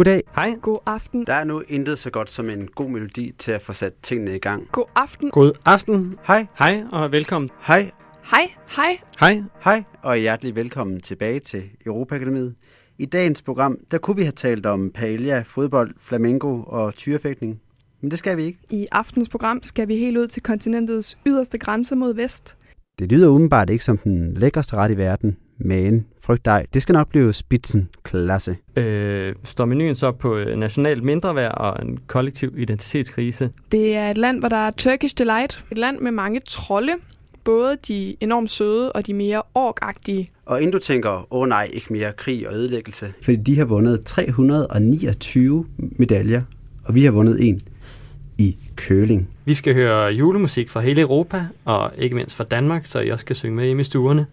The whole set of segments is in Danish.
Goddag. Hej. God aften. Der er nu intet så godt som en god melodi til at få sat tingene i gang. God aften. God aften. Hej. Hej og velkommen. Hej. Hej. Hej. Hej. Hej, og hjertelig velkommen tilbage til Europaakademiet. I dagens program, der kunne vi have talt om paella, fodbold, flamenco og tyrefægtning. Men det skal vi ikke. I aftens program skal vi helt ud til kontinentets yderste grænse mod vest. Det lyder umiddelbart ikke som den lækkerste ret i verden, men frygt dig, det skal nok blive spidsen klasse. Øh, står menuen så på øh, national mindreværd og en kollektiv identitetskrise? Det er et land, hvor der er Turkish Delight. Et land med mange trolde. Både de enormt søde og de mere orkagtige. Og inden du tænker, åh oh, nej, ikke mere krig og ødelæggelse, fordi de har vundet 329 medaljer, og vi har vundet en i køling. Vi skal høre julemusik fra hele Europa, og ikke mindst fra Danmark, så I også skal synge med hjemme i stuerne.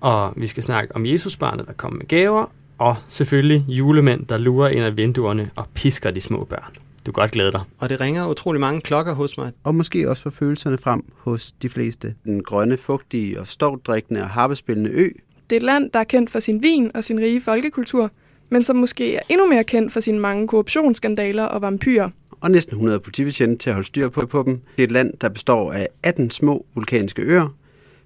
Og vi skal snakke om Jesusbarnet, der kommer med gaver, og selvfølgelig julemænd, der lurer ind ad vinduerne og pisker de små børn. Du kan godt glæde dig. Og det ringer utrolig mange klokker hos mig. Og måske også for følelserne frem hos de fleste. Den grønne, fugtige og stovdrikkende og harpespillende ø. Det er et land, der er kendt for sin vin og sin rige folkekultur, men som måske er endnu mere kendt for sine mange korruptionsskandaler og vampyrer. Og næsten 100 politibetjente til at holde styr på, på dem. Det er et land, der består af 18 små vulkanske øer,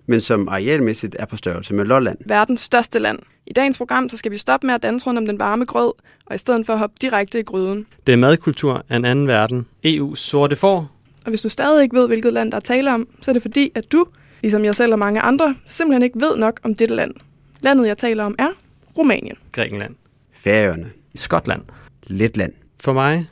men som arealmæssigt er på størrelse med Lolland. Verdens største land. I dagens program så skal vi stoppe med at danse rundt om den varme grød, og i stedet for hoppe direkte i gryden. Det er madkultur af en anden verden. EU's sorte får. Og hvis du stadig ikke ved, hvilket land der er tale om, så er det fordi, at du, ligesom jeg selv og mange andre, simpelthen ikke ved nok om dette land. Landet, jeg taler om, er Rumænien. Grækenland. Færøerne. Skotland. Letland. For mig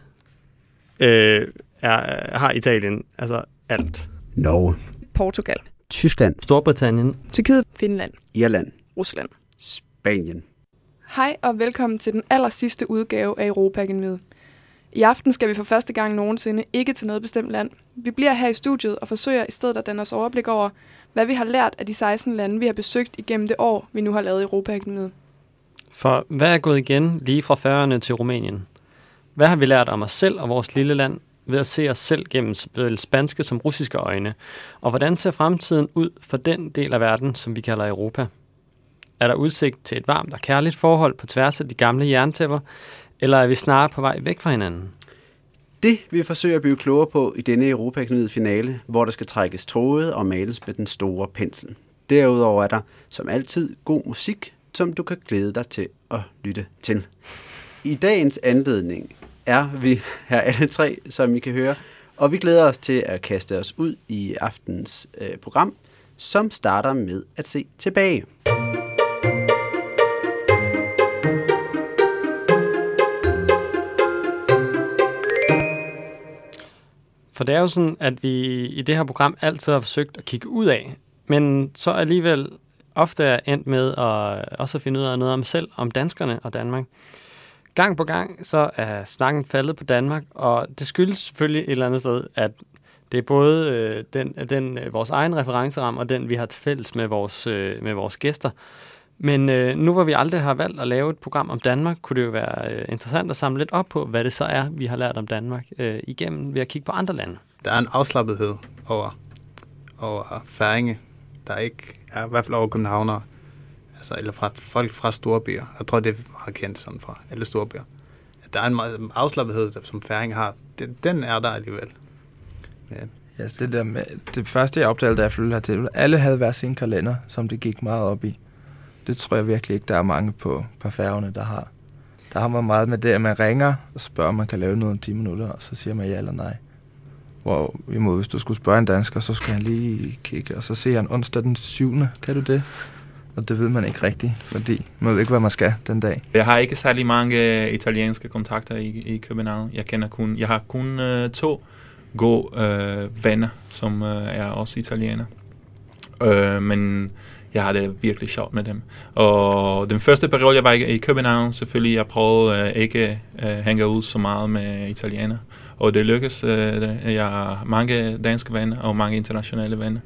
øh, er, har Italien altså alt. Norge. Portugal. Tyskland. Storbritannien. Tyrkiet. Finland. Irland. Rusland. Spanien. Hej og velkommen til den aller sidste udgave af Europaakademiet. I aften skal vi for første gang nogensinde ikke til noget bestemt land. Vi bliver her i studiet og forsøger i stedet at danne os overblik over, hvad vi har lært af de 16 lande, vi har besøgt igennem det år, vi nu har lavet i Europaakademiet. For hvad er gået igen lige fra Færøerne til Rumænien? Hvad har vi lært om os selv og vores lille land ved at se os selv gennem såvel spanske som russiske øjne? Og hvordan ser fremtiden ud for den del af verden, som vi kalder Europa? Er der udsigt til et varmt og kærligt forhold på tværs af de gamle jerntæpper, eller er vi snarere på vej væk fra hinanden? Det vi forsøger at blive klogere på i denne Europaakademiet finale, hvor der skal trækkes tråde og males med den store pensel. Derudover er der, som altid, god musik, som du kan glæde dig til at lytte til. I dagens anledning er vi her alle tre, som I kan høre, og vi glæder os til at kaste os ud i aftens øh, program, som starter med at se tilbage. For det er jo sådan, at vi i det her program altid har forsøgt at kigge ud af, men så alligevel ofte er endt med at også finde ud af noget om selv, om danskerne og Danmark. Gang på gang så er snakken faldet på Danmark, og det skyldes selvfølgelig et eller andet sted, at det er både øh, den, den, øh, vores egen referenceram og den, vi har til fælles med vores, øh, med vores gæster. Men øh, nu hvor vi aldrig har valgt at lave et program om Danmark, kunne det jo være øh, interessant at samle lidt op på, hvad det så er, vi har lært om Danmark øh, igennem ved at kigge på andre lande. Der er en afslappethed over, over færinge, der ikke er, i hvert fald over københavnere, altså, eller fra folk fra store byer. Jeg tror, det er meget kendt sådan fra alle store byer. At der er en meget afslappethed, som færing har. Den, den er der alligevel. Ja. Ja, det, der med, det første, jeg opdagede, da jeg flyttede hertil, alle havde hver sin kalender, som det gik meget op i. Det tror jeg virkelig ikke, der er mange på, på færgerne, der har. Der har man meget med det, at man ringer og spørger, om man kan lave noget om 10 minutter, og så siger man ja eller nej. Hvor imod, hvis du skulle spørge en dansker, så skal han lige kigge, og så ser han onsdag den 7. Kan du det? Og det ved man ikke rigtigt, fordi man ved ikke, hvad man skal den dag. Jeg har ikke særlig mange øh, italienske kontakter i, i København. Jeg kender kun, jeg har kun øh, to gode øh, venner, som øh, er også italienere. Øh, men jeg har det virkelig sjovt med dem. Og den første periode, jeg var i, i København, selvfølgelig, jeg prøvede øh, ikke øh, hænge ud så meget med italienere. Og det lykkedes. Øh, jeg har mange danske venner og mange internationale venner.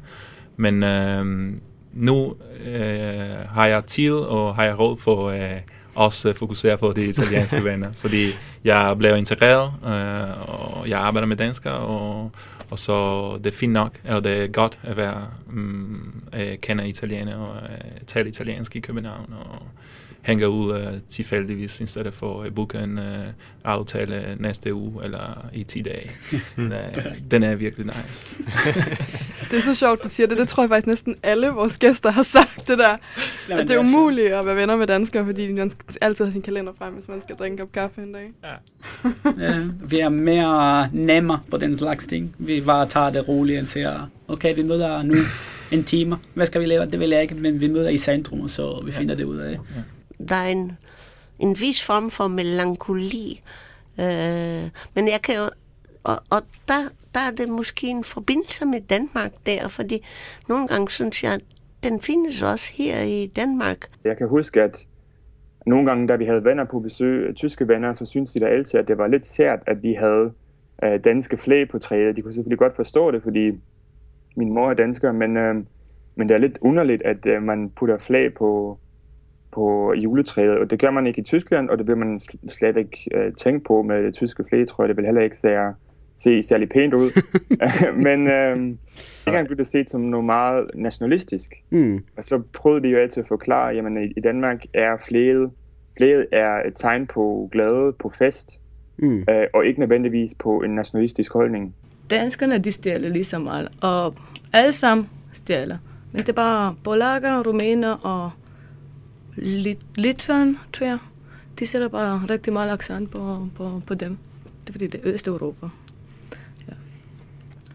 Men øh, nu øh, har jeg tid og har jeg råd for øh, også fokusere på de italienske venner, fordi jeg blev integreret, øh, og jeg arbejder med danskere, og, og så det er fint nok, og det er godt at være um, øh, kender italiener og øh, tale italiensk i København, og hænger ud uh, tilfældigvis, i stedet for at booke en uh, aftale næste uge eller i 10 dage. den er virkelig nice. det er så sjovt, du siger det. Det tror jeg faktisk næsten alle vores gæster har sagt, det der. Jamen, at det er umuligt at være venner med danskere, fordi man altid har sin kalender frem, hvis man skal drikke op kaffe en dag. Ja. ja, vi er mere nemme på den slags ting. Vi bare tager det roligt og siger, okay, vi møder nu en time. Hvad skal vi lave? Det vil jeg ikke, men vi møder i centrum, så vi finder det ud af. Ja. Der er en, en vis form for melankoli, øh, men jeg kan jo, og, og der, der er det måske en forbindelse med Danmark der, fordi nogle gange synes jeg, den findes også her i Danmark. Jeg kan huske, at nogle gange, da vi havde venner på besøg, tyske venner, så syntes de da altid, at det var lidt sært, at vi havde øh, danske flag på træet. De kunne selvfølgelig godt forstå det, fordi min mor er dansker, men, øh, men det er lidt underligt, at øh, man putter flag på, på juletræet, og det gør man ikke i Tyskland, og det vil man slet ikke øh, tænke på med det tyske flag, tror jeg. Det vil heller ikke være se særlig pænt ud. men øh, engang blev det set som noget meget nationalistisk. Mm. Og så prøvede de jo altid at forklare, jamen i, i Danmark er flaget, flaget er et tegn på glæde, på fest, mm. øh, og ikke nødvendigvis på en nationalistisk holdning. Danskerne, de stjæler ligesom alle, og alle sammen stjæler. Men det er bare polakker, rumæner og Lit Litvan, tror jeg. De sætter bare rigtig meget accent på, på, på dem. Det er fordi, det er Østeuropa.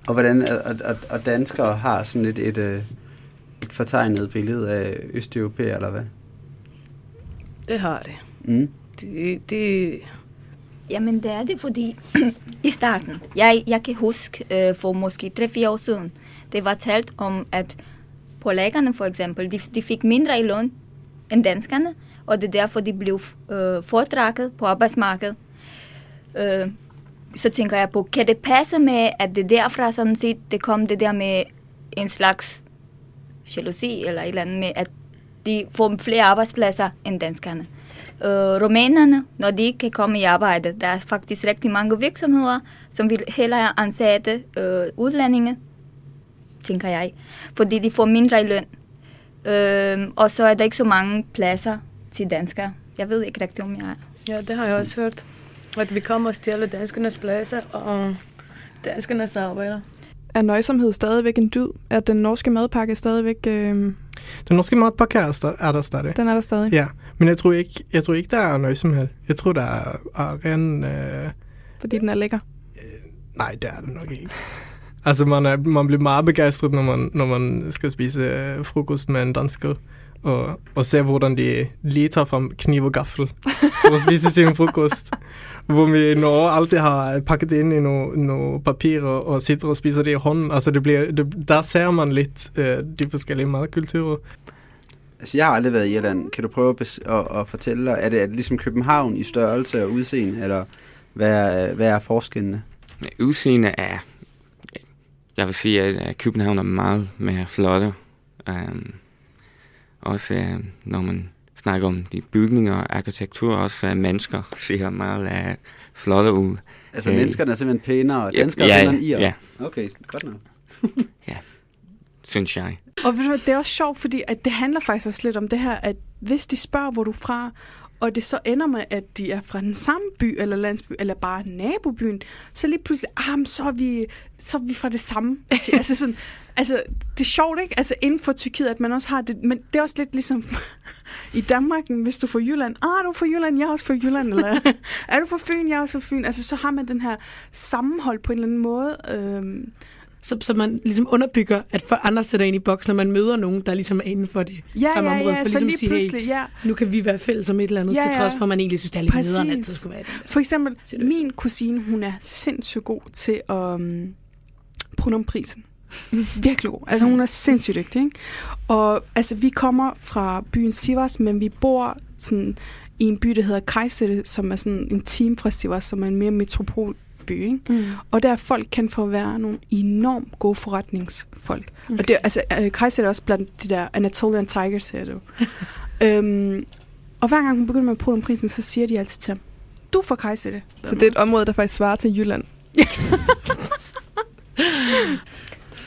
Og hvordan og, og, og danskere har sådan et, et, øh, et fortegnet billede af Østeuropæer, eller hvad? Det har det. Mm. Det, det, Jamen det er det, fordi i starten, jeg, jeg kan huske øh, for måske 3-4 år siden, det var talt om, at polakkerne for eksempel, de, de fik mindre i løn end danskerne, og det er derfor, de blev øh, foretrækket på arbejdsmarkedet. Øh, så tænker jeg på, kan det passe med, at det derfra sådan set, det kom det der med en slags jalousi eller et eller andet med, at de får flere arbejdspladser end danskerne øh, rumænerne, når de ikke kan komme i arbejde. Der er faktisk rigtig mange virksomheder, som vil hellere ansætte øh, udlændinge, tænker jeg, fordi de får mindre i løn. Øh, og så er der ikke så mange pladser til danskere. Jeg ved ikke rigtig, om jeg er. Ja, det har jeg også hørt. At vi kommer og stjæler danskernes pladser og danskernes arbejder. Er nøjsomhed stadigvæk en dyd? Er den norske madpakke stadigvæk... Øh... Den norske madpakke er, sta- er der stadig. Den er der stadig? Ja, men jeg tror ikke, jeg tror ikke der er nøjsomhed. Jeg tror, der er, er ren... Øh... Fordi den er lækker? Øh, nej, det er det nok ikke. altså, man, er, man bliver meget begejstret, når man, når man skal spise øh, frokost med en dansker. Og, og se, hvordan de lige tager frem kniv og gaffel for at spise sin frokost. hvor vi i Norge altid har pakket ind i nogle, nogle papirer og sitter og spiser det i hånden. Altså det bliver, det, der ser man lidt uh, de forskellige madkulturer. Altså, jeg har aldrig været i Irland. Kan du prøve at, at, at fortælle, er det, er det ligesom København i størrelse og udseende, eller hvad er, hvad er forskellene? Udseende er, jeg vil sige, at København er meget mere flot. Um, også uh, når man snakker om de bygninger og arkitektur, også uh, mennesker ser meget uh, flotte ud. Altså uh, menneskerne er simpelthen pænere, og danskere ja, er simpelthen ja, ja. Okay, godt nok. ja, synes jeg. Og det er også sjovt, fordi at det handler faktisk også lidt om det her, at hvis de spørger, hvor du er fra, og det så ender med, at de er fra den samme by eller landsby, eller bare nabobyen, så lige pludselig, ah, så er vi, så er vi fra det samme. altså, sådan, altså, det er sjovt, ikke? Altså inden for Tyrkiet, at man også har det, men det er også lidt ligesom i Danmark, hvis du er fra Jylland, ah, du er fra Jylland, jeg er også fra Jylland, eller er du fra Fyn, jeg er også fra Fyn. Altså, så har man den her sammenhold på en eller anden måde. Øhm, så, så man ligesom underbygger, at for andre sætter ind i boks, når man møder nogen, der ligesom er inden for det ja, samme ja, område. Ja, for så ligesom lige pludselig, ja. nu kan vi være fælles om et eller andet, ja, ja. til trods for, at man egentlig synes, det er lidt nederen, at det skulle være det. For eksempel, min kusine, hun er sindssygt god til at um, pronomprisen. Virkelig god. Altså, hun er sindssygt dygtig, ikke? Og altså, vi kommer fra byen Sivas, men vi bor sådan i en by, der hedder Kajsætte, som er sådan en team fra Sivas, som er en mere metropol by. Ikke? Mm. Og der er folk kendt for at være nogle enormt gode forretningsfolk. Mm. Og det, altså, øh, Kajs er også blandt de der Anatolian Tigers, siger du. øhm, og hver gang hun begynder med at prøve om prisen, så siger de altid til ham, du får Kajsætte. Så det er et område, der faktisk svarer til Jylland.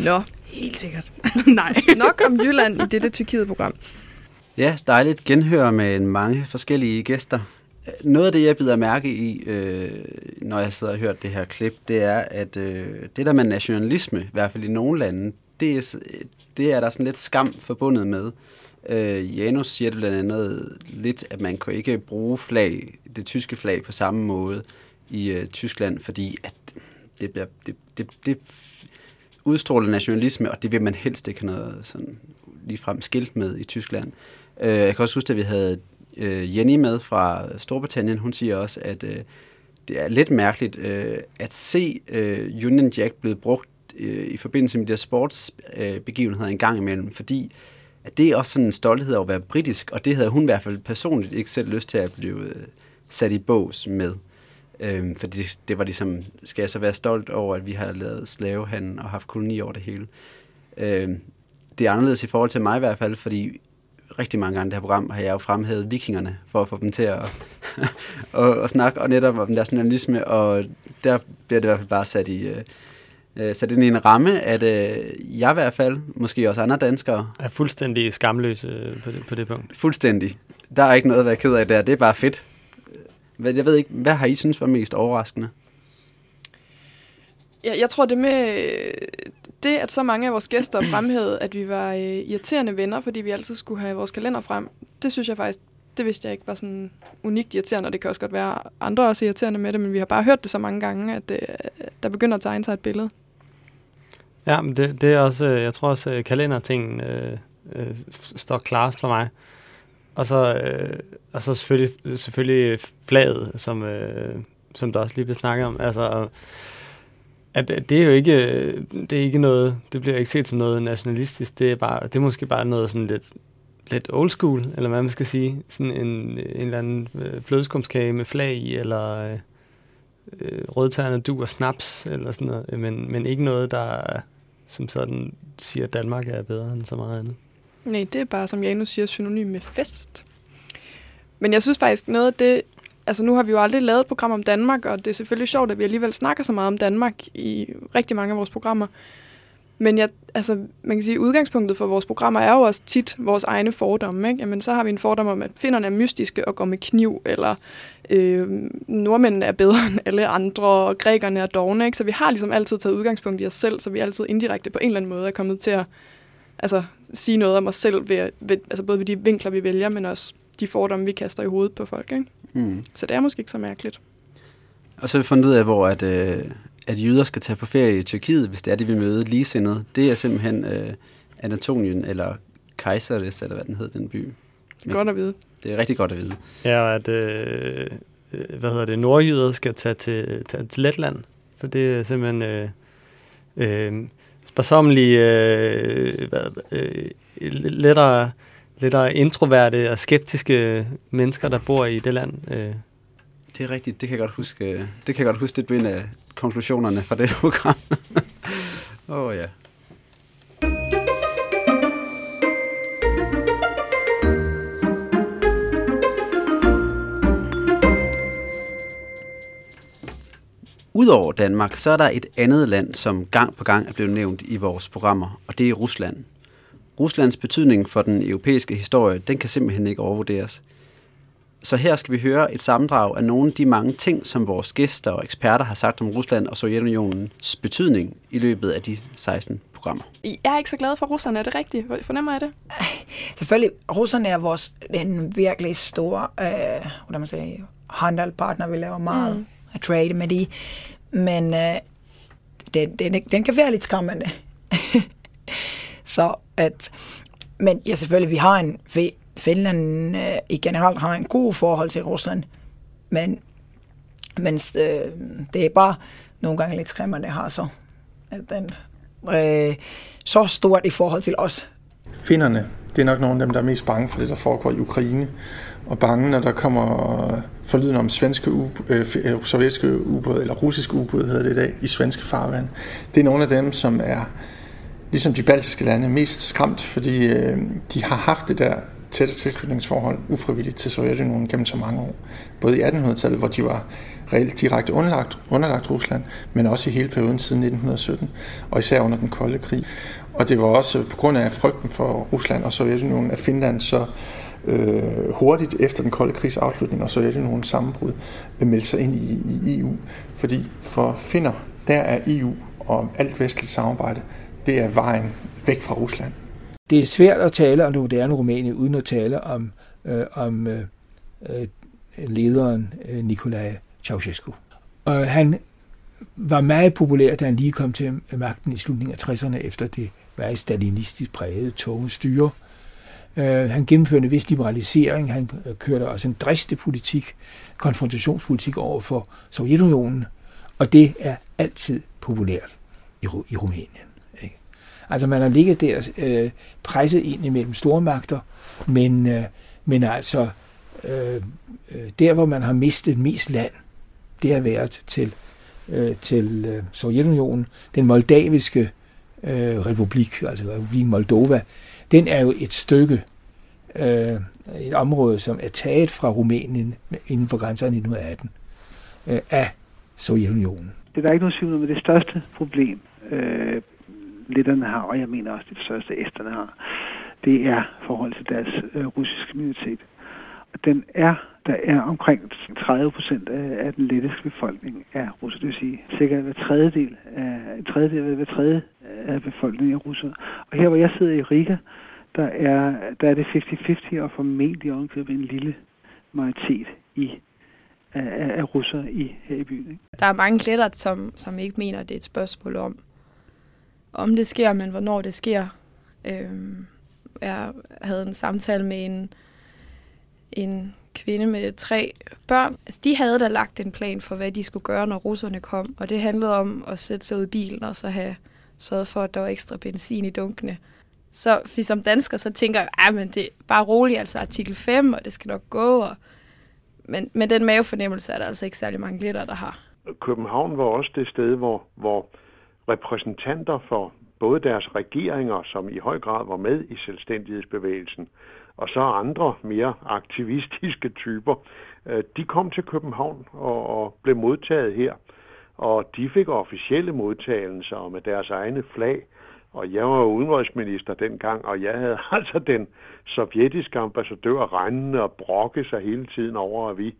Nå, helt sikkert. Nej. Nok om Jylland i dette Tyrkiet-program. Ja, Ja, dejligt genhør med mange forskellige gæster. Noget af det, jeg bider mærke i, øh, når jeg sidder og hører det her klip, det er, at øh, det der med nationalisme, i hvert fald i nogle lande, det er, det er der sådan lidt skam forbundet med. Øh, Janus siger det blandt andet lidt, at man kan ikke bruge flag, det tyske flag på samme måde i øh, Tyskland, fordi at det, bliver, det, det, det udstråler nationalisme, og det vil man helst ikke have noget sådan ligefrem skilt med i Tyskland. Øh, jeg kan også huske, at vi havde øh, Jenny med fra Storbritannien. Hun siger også, at øh, det er lidt mærkeligt øh, at se øh, Union Jack blevet brugt øh, i forbindelse med de der sportsbegivenheder øh, en gang imellem, fordi at det er også sådan en stolthed over at være britisk, og det havde hun i hvert fald personligt ikke selv lyst til at blive øh, sat i bås med. Øh, fordi det, det var ligesom, skal jeg så være stolt over, at vi har lavet slavehandel og haft koloni over det hele. Øh, det er anderledes i forhold til mig i hvert fald, fordi rigtig mange gange i det her program har jeg jo fremhævet vikingerne for at få dem til at, og, og snakke og netop om deres nationalisme, og der bliver det i hvert fald bare sat i, øh, sat ind i en ramme, at øh, jeg i hvert fald, måske også andre danskere, er fuldstændig skamløse på det, på det punkt. Fuldstændig. Der er ikke noget at være ked af der, det er bare fedt. Jeg ved ikke, hvad har I synes var mest overraskende? Jeg, jeg tror, det med det, at så mange af vores gæster fremhævede, at vi var øh, irriterende venner, fordi vi altid skulle have vores kalender frem, det synes jeg faktisk, det vidste jeg ikke var sådan unikt irriterende, og det kan også godt være andre også irriterende med det, men vi har bare hørt det så mange gange, at øh, der begynder at tegne sig et billede. Ja, men det, det er også, øh, jeg tror også, at kalendertingen øh, øh, står klarest for mig. Og så, øh, og så selvfølgelig, selvfølgelig flaget, som, øh, som der også lige blev snakket om. Altså, at det er jo ikke, øh, det er ikke noget, det bliver ikke set som noget nationalistisk, det er, bare, det er måske bare noget sådan lidt, lidt old school, eller hvad man skal sige. Sådan en, en eller anden øh, flødeskumskage med flag i, eller øh, øh rødtærne du og snaps, eller sådan noget, men, men ikke noget, der som sådan siger, at Danmark er bedre end så meget andet. Nej, det er bare, som Janus siger, synonym med fest. Men jeg synes faktisk, noget af det, altså nu har vi jo aldrig lavet et program om Danmark, og det er selvfølgelig sjovt, at vi alligevel snakker så meget om Danmark i rigtig mange af vores programmer. Men jeg, altså, man kan sige, at udgangspunktet for vores programmer er jo også tit vores egne fordomme. Ikke? Jamen, så har vi en fordom om, at finderne er mystiske og går med kniv, eller øh, nordmændene er bedre end alle andre, og grækerne er dogne. Ikke? Så vi har ligesom altid taget udgangspunkt i os selv, så vi altid indirekte på en eller anden måde er kommet til at altså, sige noget om os selv, ved, ved, altså både ved de vinkler, vi vælger, men også de fordomme, vi kaster i hovedet på folk. Ikke? Mm. Så det er måske ikke så mærkeligt. Og så har vi fundet ud af, hvor at, øh, at jøder skal tage på ferie i Tyrkiet, hvis det er, de vil møde ligesindede. Det er simpelthen øh, Anatonien, eller Kajseris, eller hvad den hedder, den by. Men godt at vide. Det er rigtig godt at vide. Ja, og at, øh, øh hvad hedder det, nordjyder skal tage til, tage til Letland, for det er simpelthen øh, øh, sparsomlige, øh, hvad, øh, lettere lettere introverte og skeptiske mennesker, der bor i det land. Øh. Det er rigtigt, det kan jeg godt huske. Øh, det kan jeg godt huske, det blev en af konklusionerne fra det program. Åh oh, ja. Udover Danmark, så er der et andet land, som gang på gang er blevet nævnt i vores programmer, og det er Rusland. Ruslands betydning for den europæiske historie, den kan simpelthen ikke overvurderes. Så her skal vi høre et sammendrag af nogle af de mange ting, som vores gæster og eksperter har sagt om Rusland og Sovjetunionens betydning i løbet af de 16 programmer. Jeg er ikke så glad for russerne, er det rigtigt? Fornemmer jeg det? Selvfølgelig, russerne er vores en virkelig stor øh, hvordan man siger, handelspartner. Vi laver meget mm. trade med de. Men øh, den, den, den kan være lidt skræmmende. Så at, men ja, selvfølgelig, vi har en, Finland øh, i generelt har en god forhold til Rusland, men, men øh, det er bare nogle gange lidt skræmmende har så, at den øh, så stort i forhold til os. Finderne, det er nok nogle af dem, der er mest bange for det, der foregår i Ukraine, og bange, når der kommer forlyden om svenske øh, øh, sovjetiske ubåde, eller russiske ubåde hedder det i dag, i svenske farvand. Det er nogle af dem, som er ligesom de baltiske lande, mest skræmt, fordi øh, de har haft det der tætte tilknytningsforhold ufrivilligt til Sovjetunionen gennem så mange år. Både i 1800-tallet, hvor de var reelt direkte underlagt, underlagt Rusland, men også i hele perioden siden 1917, og især under den kolde krig. Og det var også på grund af frygten for Rusland og Sovjetunionen, at Finland så øh, hurtigt efter den kolde krigs afslutning og Sovjetunionens sammenbrud meldte sig ind i, i EU. Fordi for finder, der er EU og alt vestligt samarbejde, det er vejen væk fra Rusland. Det er svært at tale om det moderne Rumænien uden at tale om, øh, om øh, øh lederen øh, Nicolae Ceausescu. Og han var meget populær, da han lige kom til magten i slutningen af 60'erne, efter det var stalinistisk præget tunge styre. Øh, han gennemførte en vis liberalisering, han øh, kørte også en dristig politik, konfrontationspolitik over for Sovjetunionen, og det er altid populært i, i Rumænien. Ikke? Altså man har ligget der øh, presset ind imellem stormagter, men, øh, men altså øh, øh, der, hvor man har mistet mest land, det har været til øh, til øh, Sovjetunionen. Den moldaviske øh, republik, altså republik Moldova, den er jo et stykke, øh, et område, som er taget fra Rumænien inden for grænserne i 1918 øh, af Sovjetunionen. Det er der ikke nogen tvivl om, det største problem, øh, letterne har, og jeg mener også det største æsterne har, det er forhold til deres øh, russiske minoritet. Den er der er omkring 30 procent af, af den lettiske befolkning er russer. Det vil sige, sikkert hver tredjedel af, en tredjedel af hver tredje af befolkningen er russer. Og her hvor jeg sidder i Riga, der er, der er det 50-50 og formentlig omkring en lille majoritet i af, af russer i, her i byen. Ikke? Der er mange kletter, som, som ikke mener, at det er et spørgsmål om, om det sker, men hvornår det sker. Øhm, jeg havde en samtale med en, en kvinde med tre børn. Altså, de havde da lagt en plan for, hvad de skulle gøre, når russerne kom. Og det handlede om at sætte sig ud i bilen og så have sørget for, at der var ekstra benzin i dunkene. Så vi som dansker så tænker jeg, at men det er bare roligt, altså artikel 5, og det skal nok gå. Og... Men, men den mavefornemmelse er der altså ikke særlig mange glitter, der har. København var også det sted, hvor, hvor repræsentanter for både deres regeringer, som i høj grad var med i selvstændighedsbevægelsen, og så andre mere aktivistiske typer, øh, de kom til København og, og blev modtaget her. Og de fik officielle modtagelser med deres egne flag. Og jeg var udenrigsminister dengang, og jeg havde altså den sovjetiske ambassadør rendende og brokke sig hele tiden over, at vi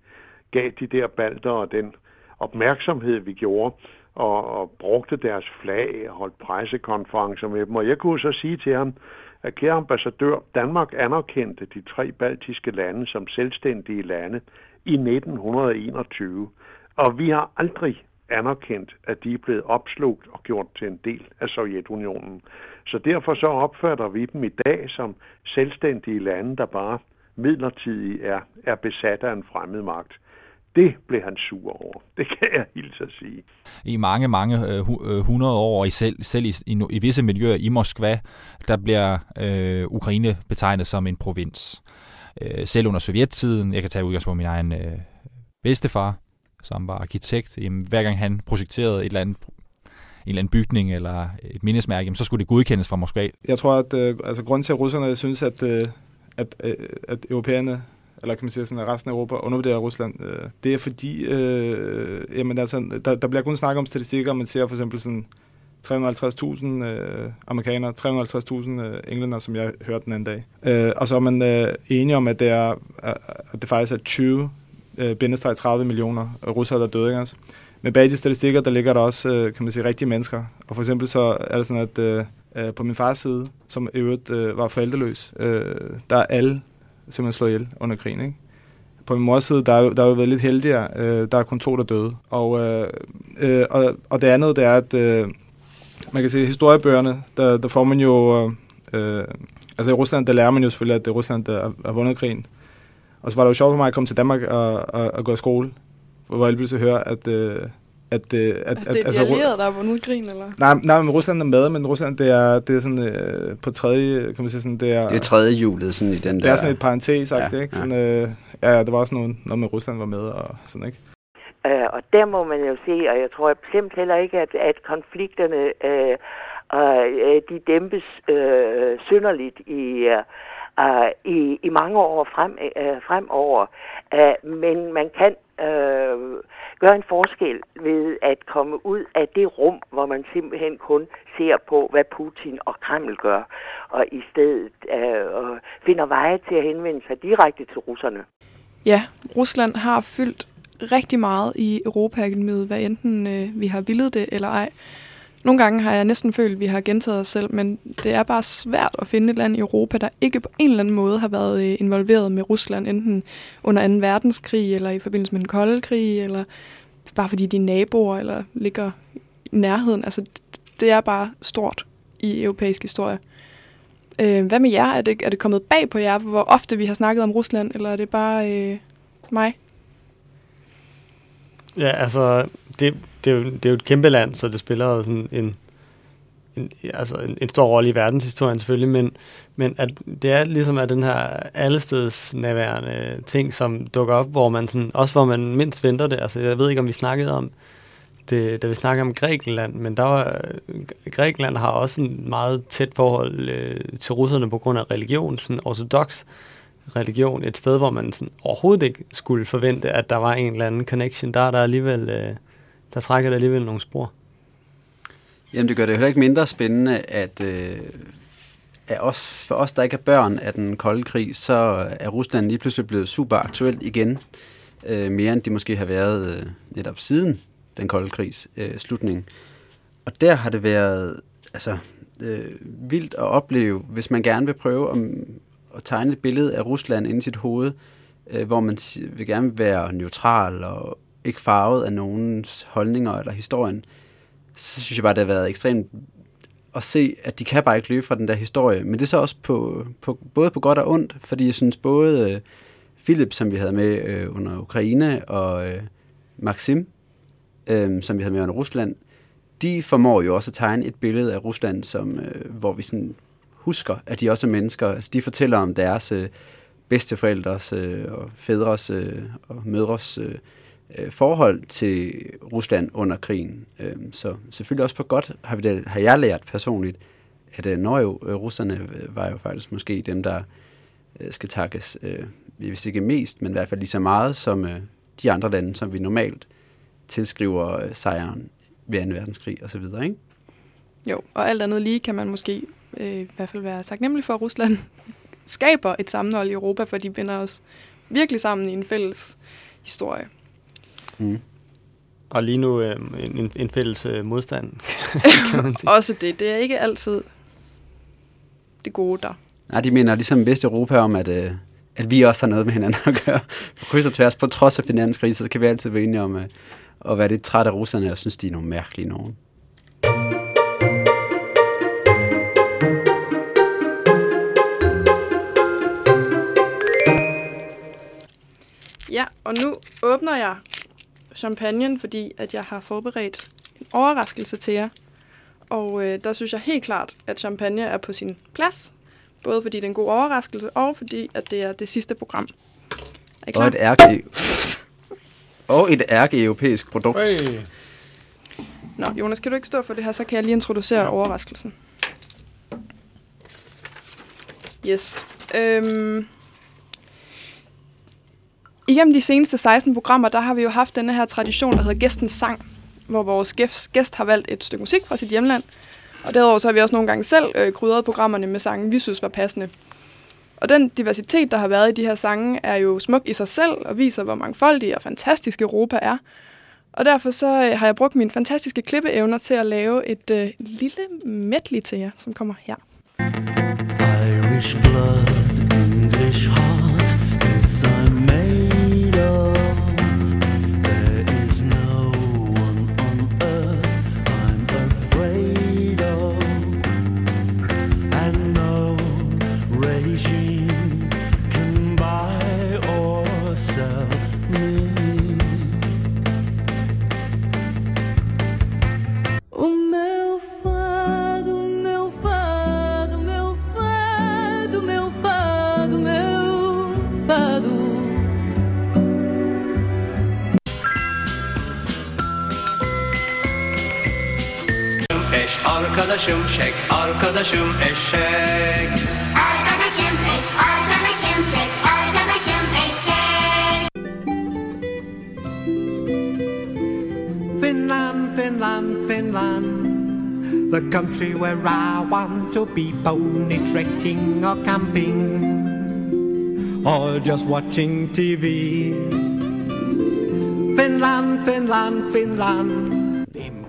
gav de der balder og den opmærksomhed, vi gjorde, og, og brugte deres flag og holdt pressekonferencer med dem. Og jeg kunne så sige til ham, at kære ambassadør, Danmark anerkendte de tre baltiske lande som selvstændige lande i 1921, og vi har aldrig anerkendt, at de er blevet opslugt og gjort til en del af Sovjetunionen. Så derfor så opfatter vi dem i dag som selvstændige lande, der bare midlertidigt er, er besat af en fremmed magt. Det blev han sur over. Det kan jeg hilse at sige. I mange, mange øh, øh hundrede år, i selv, selv i, i, i visse miljøer i Moskva, der bliver øh, Ukraine betegnet som en provins. Øh, selv under sovjettiden, jeg kan tage udgangspunkt på min egen øh, bedstefar, som var arkitekt, jamen, hver gang han projekterede et eller andet en eller anden bygning eller et mindesmærke, så skulle det godkendes fra Moskva. Jeg tror, at øh, altså, grunden til, at russerne synes, at, øh, at, øh, at europæerne eller kan man sige sådan, at resten af Europa undervurderer Rusland. Øh, det er fordi, øh, jamen altså, der, der bliver kun snakket om statistikker, man ser for eksempel sådan 350.000 øh, amerikanere, 350.000 øh, englænder, som jeg hørte den anden dag. Øh, og så er man øh, enige om, at det, er, at det faktisk er 20 øh, 30 millioner russere, der er døde. Ikke? Men bag de statistikker, der ligger der også, øh, kan man sige, rigtige mennesker. Og for eksempel så er det sådan, at øh, øh på min fars side, som i øvrigt øh, var forældreløs, øh, der er alle simpelthen slået ihjel under krigen. Ikke? På min mors side, der der er jo været lidt heldigere. Øh, der er kun to, der døde. Og, øh, øh, og, og det andet, det er, at øh, man kan se, historiebøgerne, der, der får man jo... Øh, øh, altså i Rusland, der lærer man jo selvfølgelig, at det er Rusland, der har vundet krigen. Og så var det jo sjovt for mig at komme til Danmark og, og, og gå i skole, hvor jeg lige høre, at, øh, at, øh, at, at, det er altså, de allierede, der har vundet krigen, eller? Nej, nej, men Rusland er med, men Rusland, det er, det er sådan øh, på tredje, kan man sige sådan, det er... Det er tredje hjulet, sådan i den det der... Det er sådan et parentes, ja, ikke? Ja. Sådan, øh, ja, det var også noget, når med Rusland var med og sådan, ikke? Uh, og der må man jo se, og jeg tror bestemt heller ikke, at, at konflikterne uh, uh, de dæmpes uh, synderligt i, uh, uh, i, i mange år frem, uh, fremover. Uh, men man kan uh, gør en forskel ved at komme ud af det rum, hvor man simpelthen kun ser på, hvad Putin og Kreml gør, og i stedet øh, finder veje til at henvende sig direkte til russerne. Ja, Rusland har fyldt rigtig meget i Europaakademiet, hvad enten øh, vi har villet det eller ej. Nogle gange har jeg næsten følt, at vi har gentaget os selv, men det er bare svært at finde et land i Europa, der ikke på en eller anden måde har været øh, involveret med Rusland, enten under 2. verdenskrig, eller i forbindelse med den kolde krig, eller bare fordi de er naboer, eller ligger i nærheden. Altså, det er bare stort i europæisk historie. Øh, hvad med jer? Er det, er det kommet bag på jer, hvor ofte vi har snakket om Rusland, eller er det bare øh, mig? Ja, altså, det, det, er jo, det er jo et kæmpe land, så det spiller jo sådan en, en, altså en, en stor rolle i verdenshistorien selvfølgelig, men, men at det er ligesom at den her allesteds nærværende ting, som dukker op, hvor man sådan, også hvor man mindst venter det. Altså, jeg ved ikke, om vi snakkede om det, da vi snakkede om Grækenland, men der var, Grækenland har også en meget tæt forhold øh, til russerne på grund af religion, sådan ortodox religion, et sted, hvor man sådan overhovedet ikke skulle forvente, at der var en eller anden connection. Der er der alligevel, øh, der trækker der alligevel nogle spor. Jamen det gør det heller ikke mindre spændende, at øh, at os, for os, der ikke er børn af den kolde krig, så er Rusland lige pludselig blevet super aktuelt igen. Øh, mere end de måske har været øh, netop siden den kolde krigs øh, slutning. Og der har det været altså, øh, vildt at opleve, hvis man gerne vil prøve at, at tegne et billede af Rusland inde i sit hoved, øh, hvor man vil gerne være neutral og ikke farvet af nogens holdninger eller historien, så synes jeg bare, det har været ekstremt at se, at de kan bare ikke løbe fra den der historie. Men det er så også på, på, både på godt og ondt, fordi jeg synes både øh, Philip, som vi havde med øh, under Ukraine, og øh, Maxim, øh, som vi havde med under Rusland, de formår jo også at tegne et billede af Rusland, som, øh, hvor vi sådan husker, at de også er mennesker. Altså, de fortæller om deres øh, bedsteforældres øh, og fædres øh, og mødres øh, øh, forhold til Rusland under krigen. Øh, så selvfølgelig også på godt har, vi det, har jeg lært personligt, at øh, når jo øh, russerne øh, var jo faktisk måske dem, der øh, skal takkes, øh, hvis ikke mest, men i hvert fald lige så meget som øh, de andre lande, som vi normalt tilskriver øh, sejren ved 2. verdenskrig osv., ikke? Jo, og alt andet lige kan man måske øh, i hvert fald være sagt nemlig for, at Rusland skaber et sammenhold i Europa, for de binder os virkelig sammen i en fælles historie. Mm. Og lige nu øh, en, en fælles øh, modstand, kan man sige. Også det. Det er ikke altid det gode der. Nej, de mener ligesom Vesteuropa om, at, øh, at vi også har noget med hinanden at gøre. På kryds og tværs, på trods af finanskrise, så kan vi altid være enige om øh, at være lidt træt af russerne. Jeg synes, de er nogle mærkelige nogen. Ja, og nu åbner jeg champagnen, fordi at jeg har forberedt en overraskelse til jer. Og øh, der synes jeg helt klart, at champagne er på sin plads. Både fordi det er en god overraskelse, og fordi at det er det sidste program. Er I klar? Og et ærke, og et ærke-europæisk produkt. Hey. Nå, Jonas, kan du ikke stå for det her, så kan jeg lige introducere ja. overraskelsen. Yes. Øhm, Igennem de seneste 16 programmer, der har vi jo haft denne her tradition, der hedder Gæstens Sang, hvor vores gæst gæst har valgt et stykke musik fra sit hjemland. Og derudover så har vi også nogle gange selv øh, krydret programmerne med sange, vi synes var passende. Og den diversitet, der har været i de her sange, er jo smuk i sig selv og viser, hvor mangfoldig og fantastisk Europa er. Og derfor så øh, har jeg brugt mine fantastiske klippeevner til at lave et øh, lille medley til jer, som kommer her. Irish blood, English heart, Arkadaşım şek, arkadaşım eşek. Arkadaşım eş, arkadaşım şek, arkadaşım eşek. Finland, Finland, Finland. The country where I want to be pony trekking or camping or just watching TV. Finland, Finland, Finland.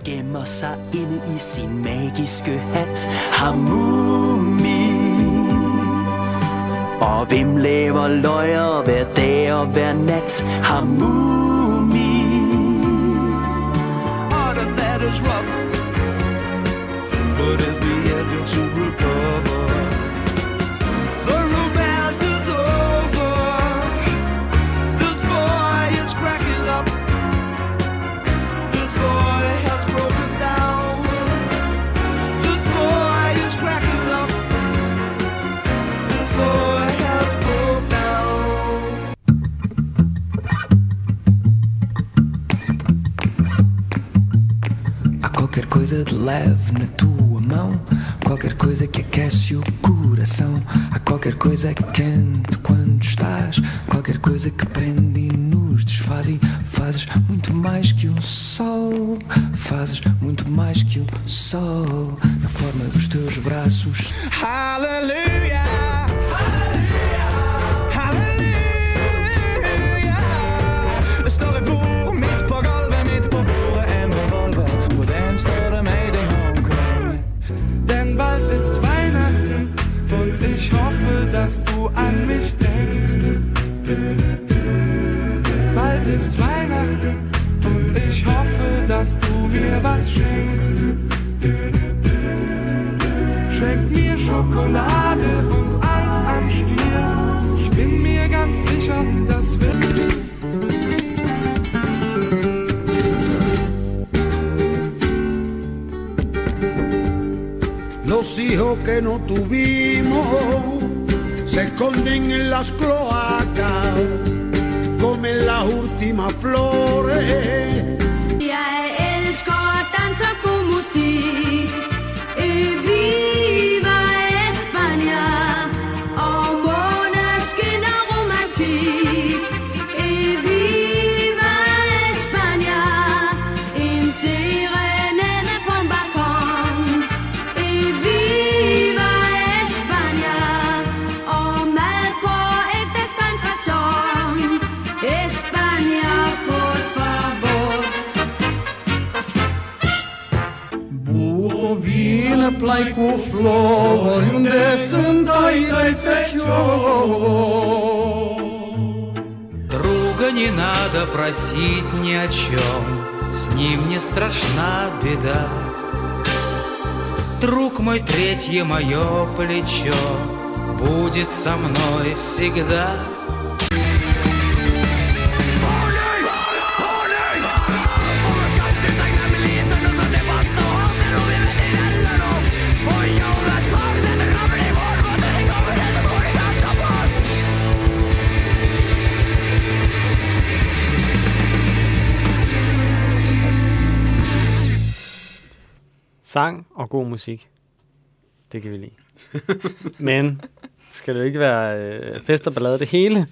Gemmer sig inde i sin magiske hat? Hamumi. Og hvem laver løjer hver dag og hver nat? Har Hamumi. Oh, the bed is rough, but at the end it's a recover. Qualquer coisa de leve na tua mão, qualquer coisa que aquece o coração. Há qualquer que quente quando estás, qualquer coisa que prende e nos desfaz. E fazes muito mais que o sol, fazes muito mais que o sol, na forma dos teus braços. Hallelujah. Dass du an mich denkst. Bald ist Weihnachten und ich hoffe, dass du mir was schenkst. Schenk mir Schokolade und Eis am Stiel. Ich bin mir ganz sicher, das wird. Los hijos que no tuvimos se esconden en las cloacas, comen las últimas flores. Jeg elsker dans og god musik. Bucovina, plaico flor, unde sunt ai fecior. Друга не надо просить ни о чем, с ним не страшна беда. Друг мой, третье мое плечо будет со мной всегда. Sang og god musik. Det kan vi lide. Men skal det jo ikke være øh, fest og ballade det hele?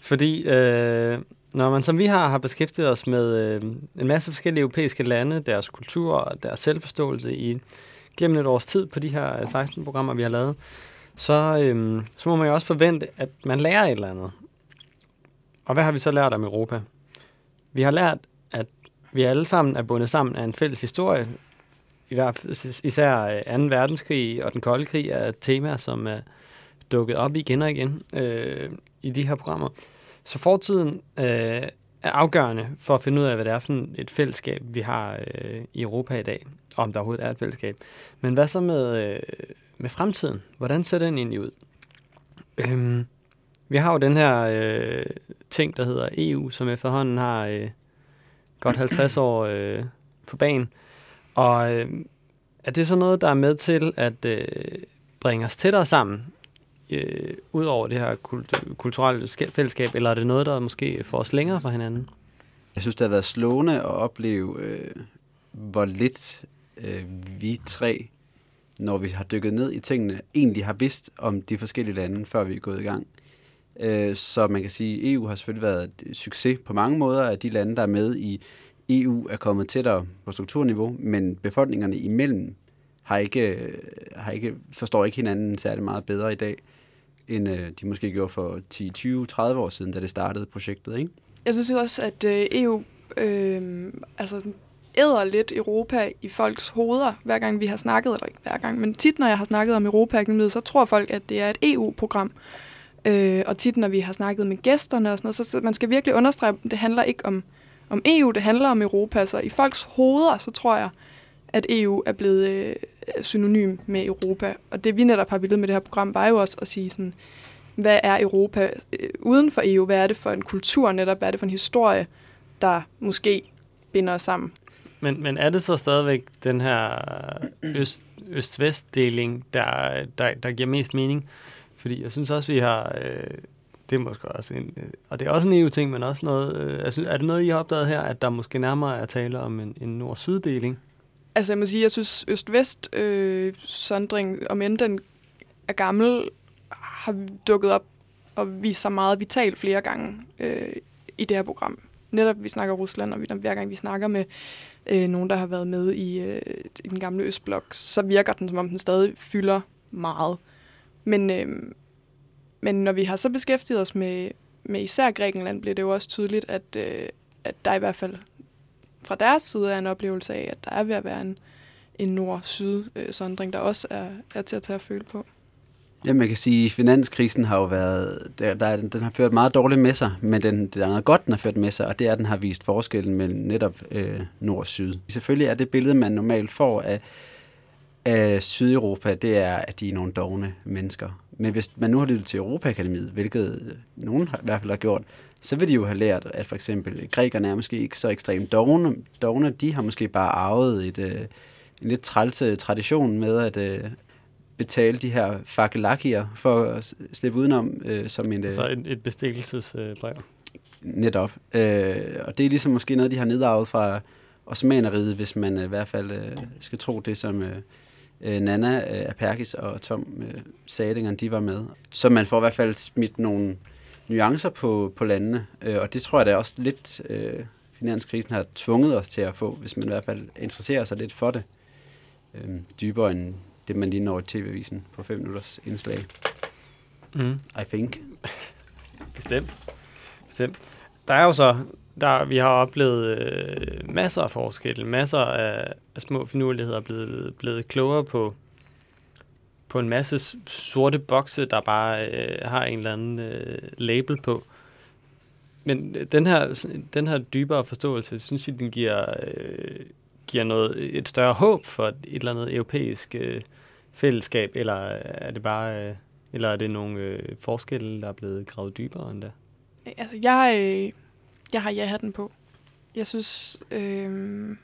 Fordi øh, når man som vi har, har beskæftiget os med øh, en masse forskellige europæiske lande, deres kultur og deres selvforståelse i gennem et års tid på de her øh, 16 programmer, vi har lavet, så, øh, så må man jo også forvente, at man lærer et eller andet. Og hvad har vi så lært om Europa? Vi har lært, at vi alle sammen er bundet sammen af en fælles historie, i hvert fald især øh, 2. verdenskrig og den kolde krig er temaer, som er dukket op igen og igen øh, i de her programmer. Så fortiden øh, er afgørende for at finde ud af, hvad det er for et fællesskab, vi har øh, i Europa i dag, om der overhovedet er et fællesskab. Men hvad så med, øh, med fremtiden? Hvordan ser den egentlig ud? Øhm, vi har jo den her øh, ting, der hedder EU, som efterhånden har øh, godt 50 år øh, på banen. Og øh, er det så noget, der er med til at øh, bringe os tættere sammen, øh, ud over det her kult- kulturelle fællesskab, eller er det noget, der måske får os længere fra hinanden? Jeg synes, det har været slående at opleve, øh, hvor lidt øh, vi tre, når vi har dykket ned i tingene, egentlig har vidst om de forskellige lande, før vi er gået i gang. Øh, så man kan sige, at EU har selvfølgelig været et succes på mange måder af de lande, der er med i EU er kommet tættere på strukturniveau, men befolkningerne imellem har ikke, øh, har ikke, forstår ikke hinanden særlig meget bedre i dag, end øh, de måske gjorde for 10, 20, 30 år siden, da det startede projektet. Ikke? Jeg synes jo også, at øh, EU øh, altså, æder lidt Europa i folks hoveder, hver gang vi har snakket, eller ikke hver gang, men tit når jeg har snakket om europa så tror folk, at det er et EU-program. Øh, og tit når vi har snakket med gæsterne og sådan noget, så, så man skal virkelig understrege, at det handler ikke om, om EU, det handler om Europa. Så i folks hoveder, så tror jeg, at EU er blevet øh, synonym med Europa. Og det vi netop har villet med det her program, var jo også at sige sådan, hvad er Europa øh, uden for EU? Hvad er det for en kultur netop? Hvad er det for en historie, der måske binder os sammen? Men, men er det så stadigvæk den her øh, øst, øst-vest-deling, der, der, der giver mest mening? Fordi jeg synes også, vi har... Øh, det er måske også en... Øh, og det er også en EU-ting, men også noget... Øh, jeg synes, er det noget, I har opdaget her, at der måske nærmere er tale om en, en nord-syd-deling? Altså jeg må sige, jeg synes øst-vest øh, sondring, om end den er gammel, har dukket op og vist sig meget vital flere gange øh, i det her program. Netop vi snakker Rusland, og vi, hver gang vi snakker med øh, nogen, der har været med i, øh, i den gamle Østblok, så virker den, som om den stadig fylder meget. Men, øh, men når vi har så beskæftiget os med, med især Grækenland, bliver det jo også tydeligt, at, øh, at der i hvert fald fra deres side er en oplevelse af, at der er ved at være en, en nord-syd-sondring, øh, der også er, er til at tage at føle på. Ja, man kan sige, at finanskrisen har jo været, der, der, den har ført meget dårligt med sig, men den, det er noget godt, den har ført med sig, og det er, at den har vist forskellen mellem netop øh, nord og syd. Selvfølgelig er det billede, man normalt får af, af Sydeuropa, det er, at de er nogle dogne mennesker. Men hvis man nu har lyttet til Europaakademiet, hvilket nogen har, i hvert fald har gjort, så vil de jo have lært, at for eksempel grækerne er måske ikke så ekstremt dogne. dogne de har måske bare arvet et, øh, en lidt trælse tradition med at øh, betale de her fakelakier for at slippe udenom øh, som en... Øh, så et, et bestikkelsesbrev. Netop. Øh, og det er ligesom måske noget, de har nedarvet fra osmaneriet, hvis man øh, i hvert fald øh, skal tro det, som... Øh, øh, Nana øh, Aperkis og Tom øh, Sadingeren, de var med. Så man får i hvert fald smidt nogle nuancer på, på landene, øh, og det tror jeg da også lidt, øh, finanskrisen har tvunget os til at få, hvis man i hvert fald interesserer sig lidt for det, øh, dybere end det, man lige når i tv-avisen på 5 minutters indslag. Mm. I think. Bestemt. Bestemt. Der er jo så, der, vi har oplevet øh, masser af forskelle, masser af, af små finurligheder blevet, blevet klogere på, på en masse sorte bokse, der bare øh, har en eller anden øh, label på. Men øh, den her, den her dybere forståelse, synes jeg, den giver, øh, giver noget, et større håb for et eller andet europæisk øh, fællesskab, eller øh, er det bare, øh, eller er det nogle øh, forskelle, der er blevet gravet dybere end det? Altså, jeg, øh, jeg har ja-hatten på. Jeg synes, øh,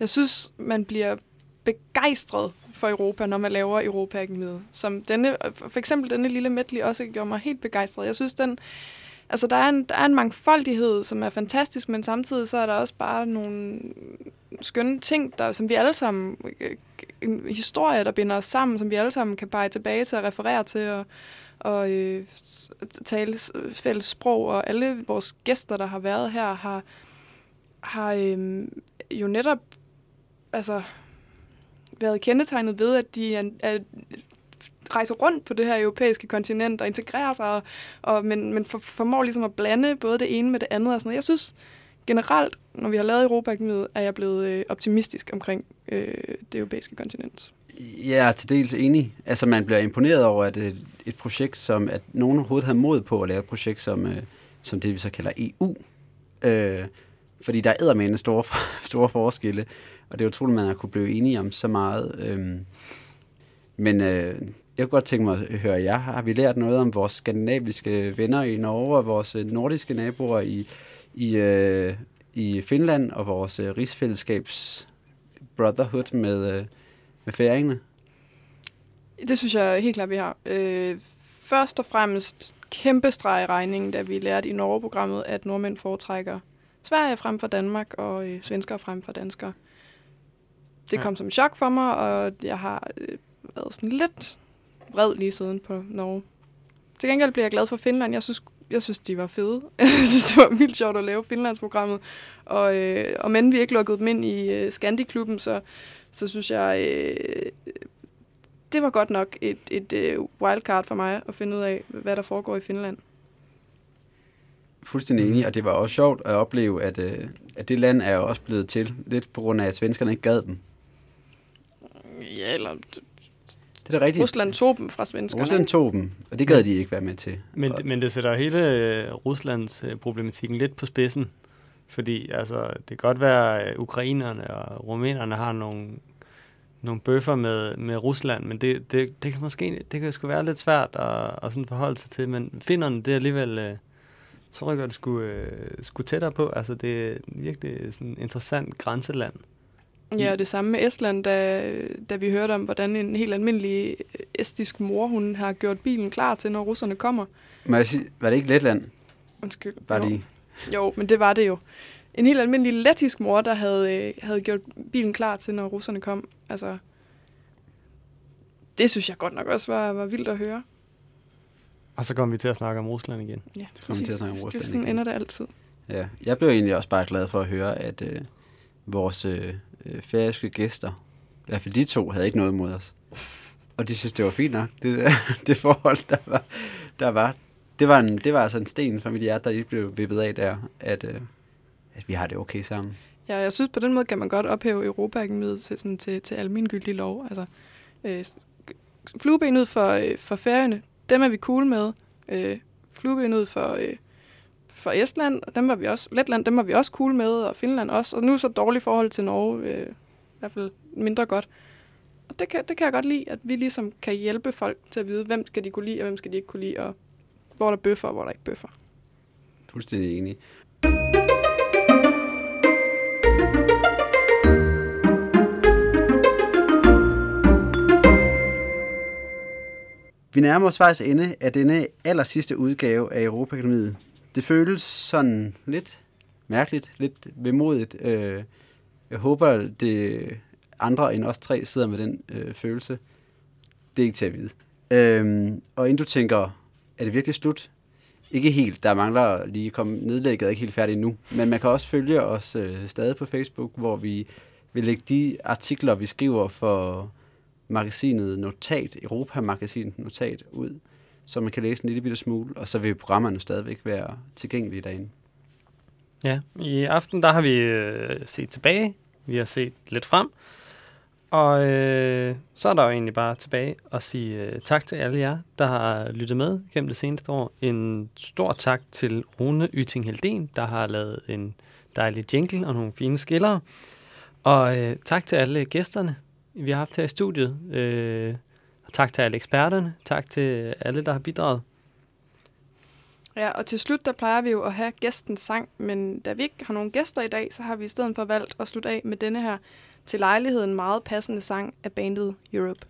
jeg synes, man bliver begejstret for Europa, når man laver europa -akademiet. Som denne, for eksempel denne lille medley også gjorde mig helt begejstret. Jeg synes, den, altså der er, en, der er en mangfoldighed, som er fantastisk, men samtidig så er der også bare nogle skønne ting, der, som vi alle sammen, øh, en historie, der binder os sammen, som vi alle sammen kan pege tilbage til og referere til og, og øh, tale fælles sprog, og alle vores gæster, der har været her, har, har øh, jo netop altså, været kendetegnet ved, at de er, er, rejser rundt på det her europæiske kontinent og integrerer sig, og, og, men, men for, formår ligesom at blande både det ene med det andet og sådan noget. Jeg synes generelt, når vi har lavet europa er jeg blevet øh, optimistisk omkring øh, det europæiske kontinent. Jeg er til dels enig. Altså, man bliver imponeret over, at øh, et projekt, som at nogen overhovedet har mod på at lave et projekt, som, øh, som det vi så kalder EU. Øh, fordi der er med store, store forskelle, og det er utroligt, man har kunne blive enige om så meget. Øh, men øh, jeg kunne godt tænke mig at høre jer. Har vi lært noget om vores skandinaviske venner i Norge og vores øh, nordiske naboer i, i, øh, i Finland og vores øh, rigsfællesskabs brotherhood med, øh, med færingerne? Det synes jeg helt klart, vi har. Øh, først og fremmest kæmpe streg i regningen, da vi lærte i Norge-programmet, at nordmænd foretrækker Sverige frem for Danmark og øh, svensker frem for danskere. Det kom ja. som chok for mig, og jeg har øh, været sådan lidt vred lige siden på Norge. Til gengæld bliver jeg glad for Finland. Jeg synes, jeg synes de var fede. jeg synes, det var vildt sjovt at lave Finlandsprogrammet. Og, øh, og men vi ikke lukkede dem ind i øh, Scandi-klubben, så, så synes jeg, øh, det var godt nok et, et øh, wildcard for mig at finde ud af, hvad der foregår i Finland. Fuldstændig enig, og det var også sjovt at opleve, at, øh, at det land er jo også blevet til, lidt på grund af, at svenskerne ikke gad dem. Ja, eller Det er rigtigt. Rusland tog dem fra svenskerne. Rusland tog dem, og det gad de ikke være med til. Men, men det sætter hele øh, Ruslands øh, problematikken lidt på spidsen. Fordi altså, det kan godt være, at ukrainerne og rumænerne har nogle, nogle bøffer med, med Rusland, men det, det, det kan måske det kan sgu være lidt svært at, at sådan forholde sig til. Men finnerne, det er alligevel... Øh, så rykker det sgu, øh, sgu tættere på. Altså, det er virkelig sådan interessant grænseland. Ja, og det samme med Estland, da, da vi hørte om, hvordan en helt almindelig estisk mor, hun har gjort bilen klar til, når russerne kommer. Må jeg sige, var det ikke Letland? Undskyld. Bare Jo. lige. Jo, men det var det jo. En helt almindelig lettisk mor, der havde, øh, havde gjort bilen klar til, når russerne kom. Altså, det synes jeg godt nok også var, var vildt at høre. Og så kommer vi til at snakke om Rusland igen. Ja, Så kommer vi til at snakke om Det, Rusland sådan igen. ender det altid. Ja, jeg blev egentlig også bare glad for at høre, at øh, vores øh, øh, færøske gæster, i hvert fald de to, havde ikke noget imod os. Og de synes, det var fint nok, det, det forhold, der var. Der var. Det, var en, det var altså en sten for mit hjerte, der lige blev vippet af der, at, øh, at vi har det okay sammen. Ja, jeg synes på den måde kan man godt ophæve Europaakademiet til, sådan, til, til almindelig lov. Altså, øh, flueben ud for, øh, for færøerne, dem er vi cool med. Øh, flueben ud for, øh, for Estland, og dem var vi også, Letland, dem var vi også cool med, og Finland også. Og nu så dårligt forhold til Norge, øh, i hvert fald mindre godt. Og det kan, det kan jeg godt lide, at vi ligesom kan hjælpe folk til at vide, hvem skal de kunne lide, og hvem skal de ikke kunne lide, og hvor er der bøffer, og hvor er der ikke bøffer. Fuldstændig enig. Vi nærmer os faktisk ende af denne aller sidste udgave af Europaakademiet. Det føles sådan lidt mærkeligt, lidt vemodigt. Øh, Jeg håber, det andre end os tre sidder med den øh, følelse. Det er ikke til at vide. Øhm, og inden du tænker, er det virkelig slut? Ikke helt. Der mangler lige at komme nedlægget, er ikke helt færdigt nu. Men man kan også følge os øh, stadig på Facebook, hvor vi vil lægge de artikler, vi skriver for magasinet Notat, Europa-magasinet Notat, ud, så man kan læse en lille bitte smule, og så vil programmerne stadigvæk være tilgængelige derinde. Ja, i aften der har vi øh, set tilbage, vi har set lidt frem, og øh, så er der jo egentlig bare tilbage at sige øh, tak til alle jer, der har lyttet med gennem det seneste år. En stor tak til Rune Yting Helden, der har lavet en dejlig jingle og nogle fine skillere. Og øh, tak til alle gæsterne, vi har haft her i studiet. Øh, og tak til alle eksperterne. Tak til alle, der har bidraget. Ja, og til slut, der plejer vi jo at have gæstens sang, men da vi ikke har nogen gæster i dag, så har vi i stedet for valgt at slutte af med denne her til lejligheden meget passende sang af bandet Europe.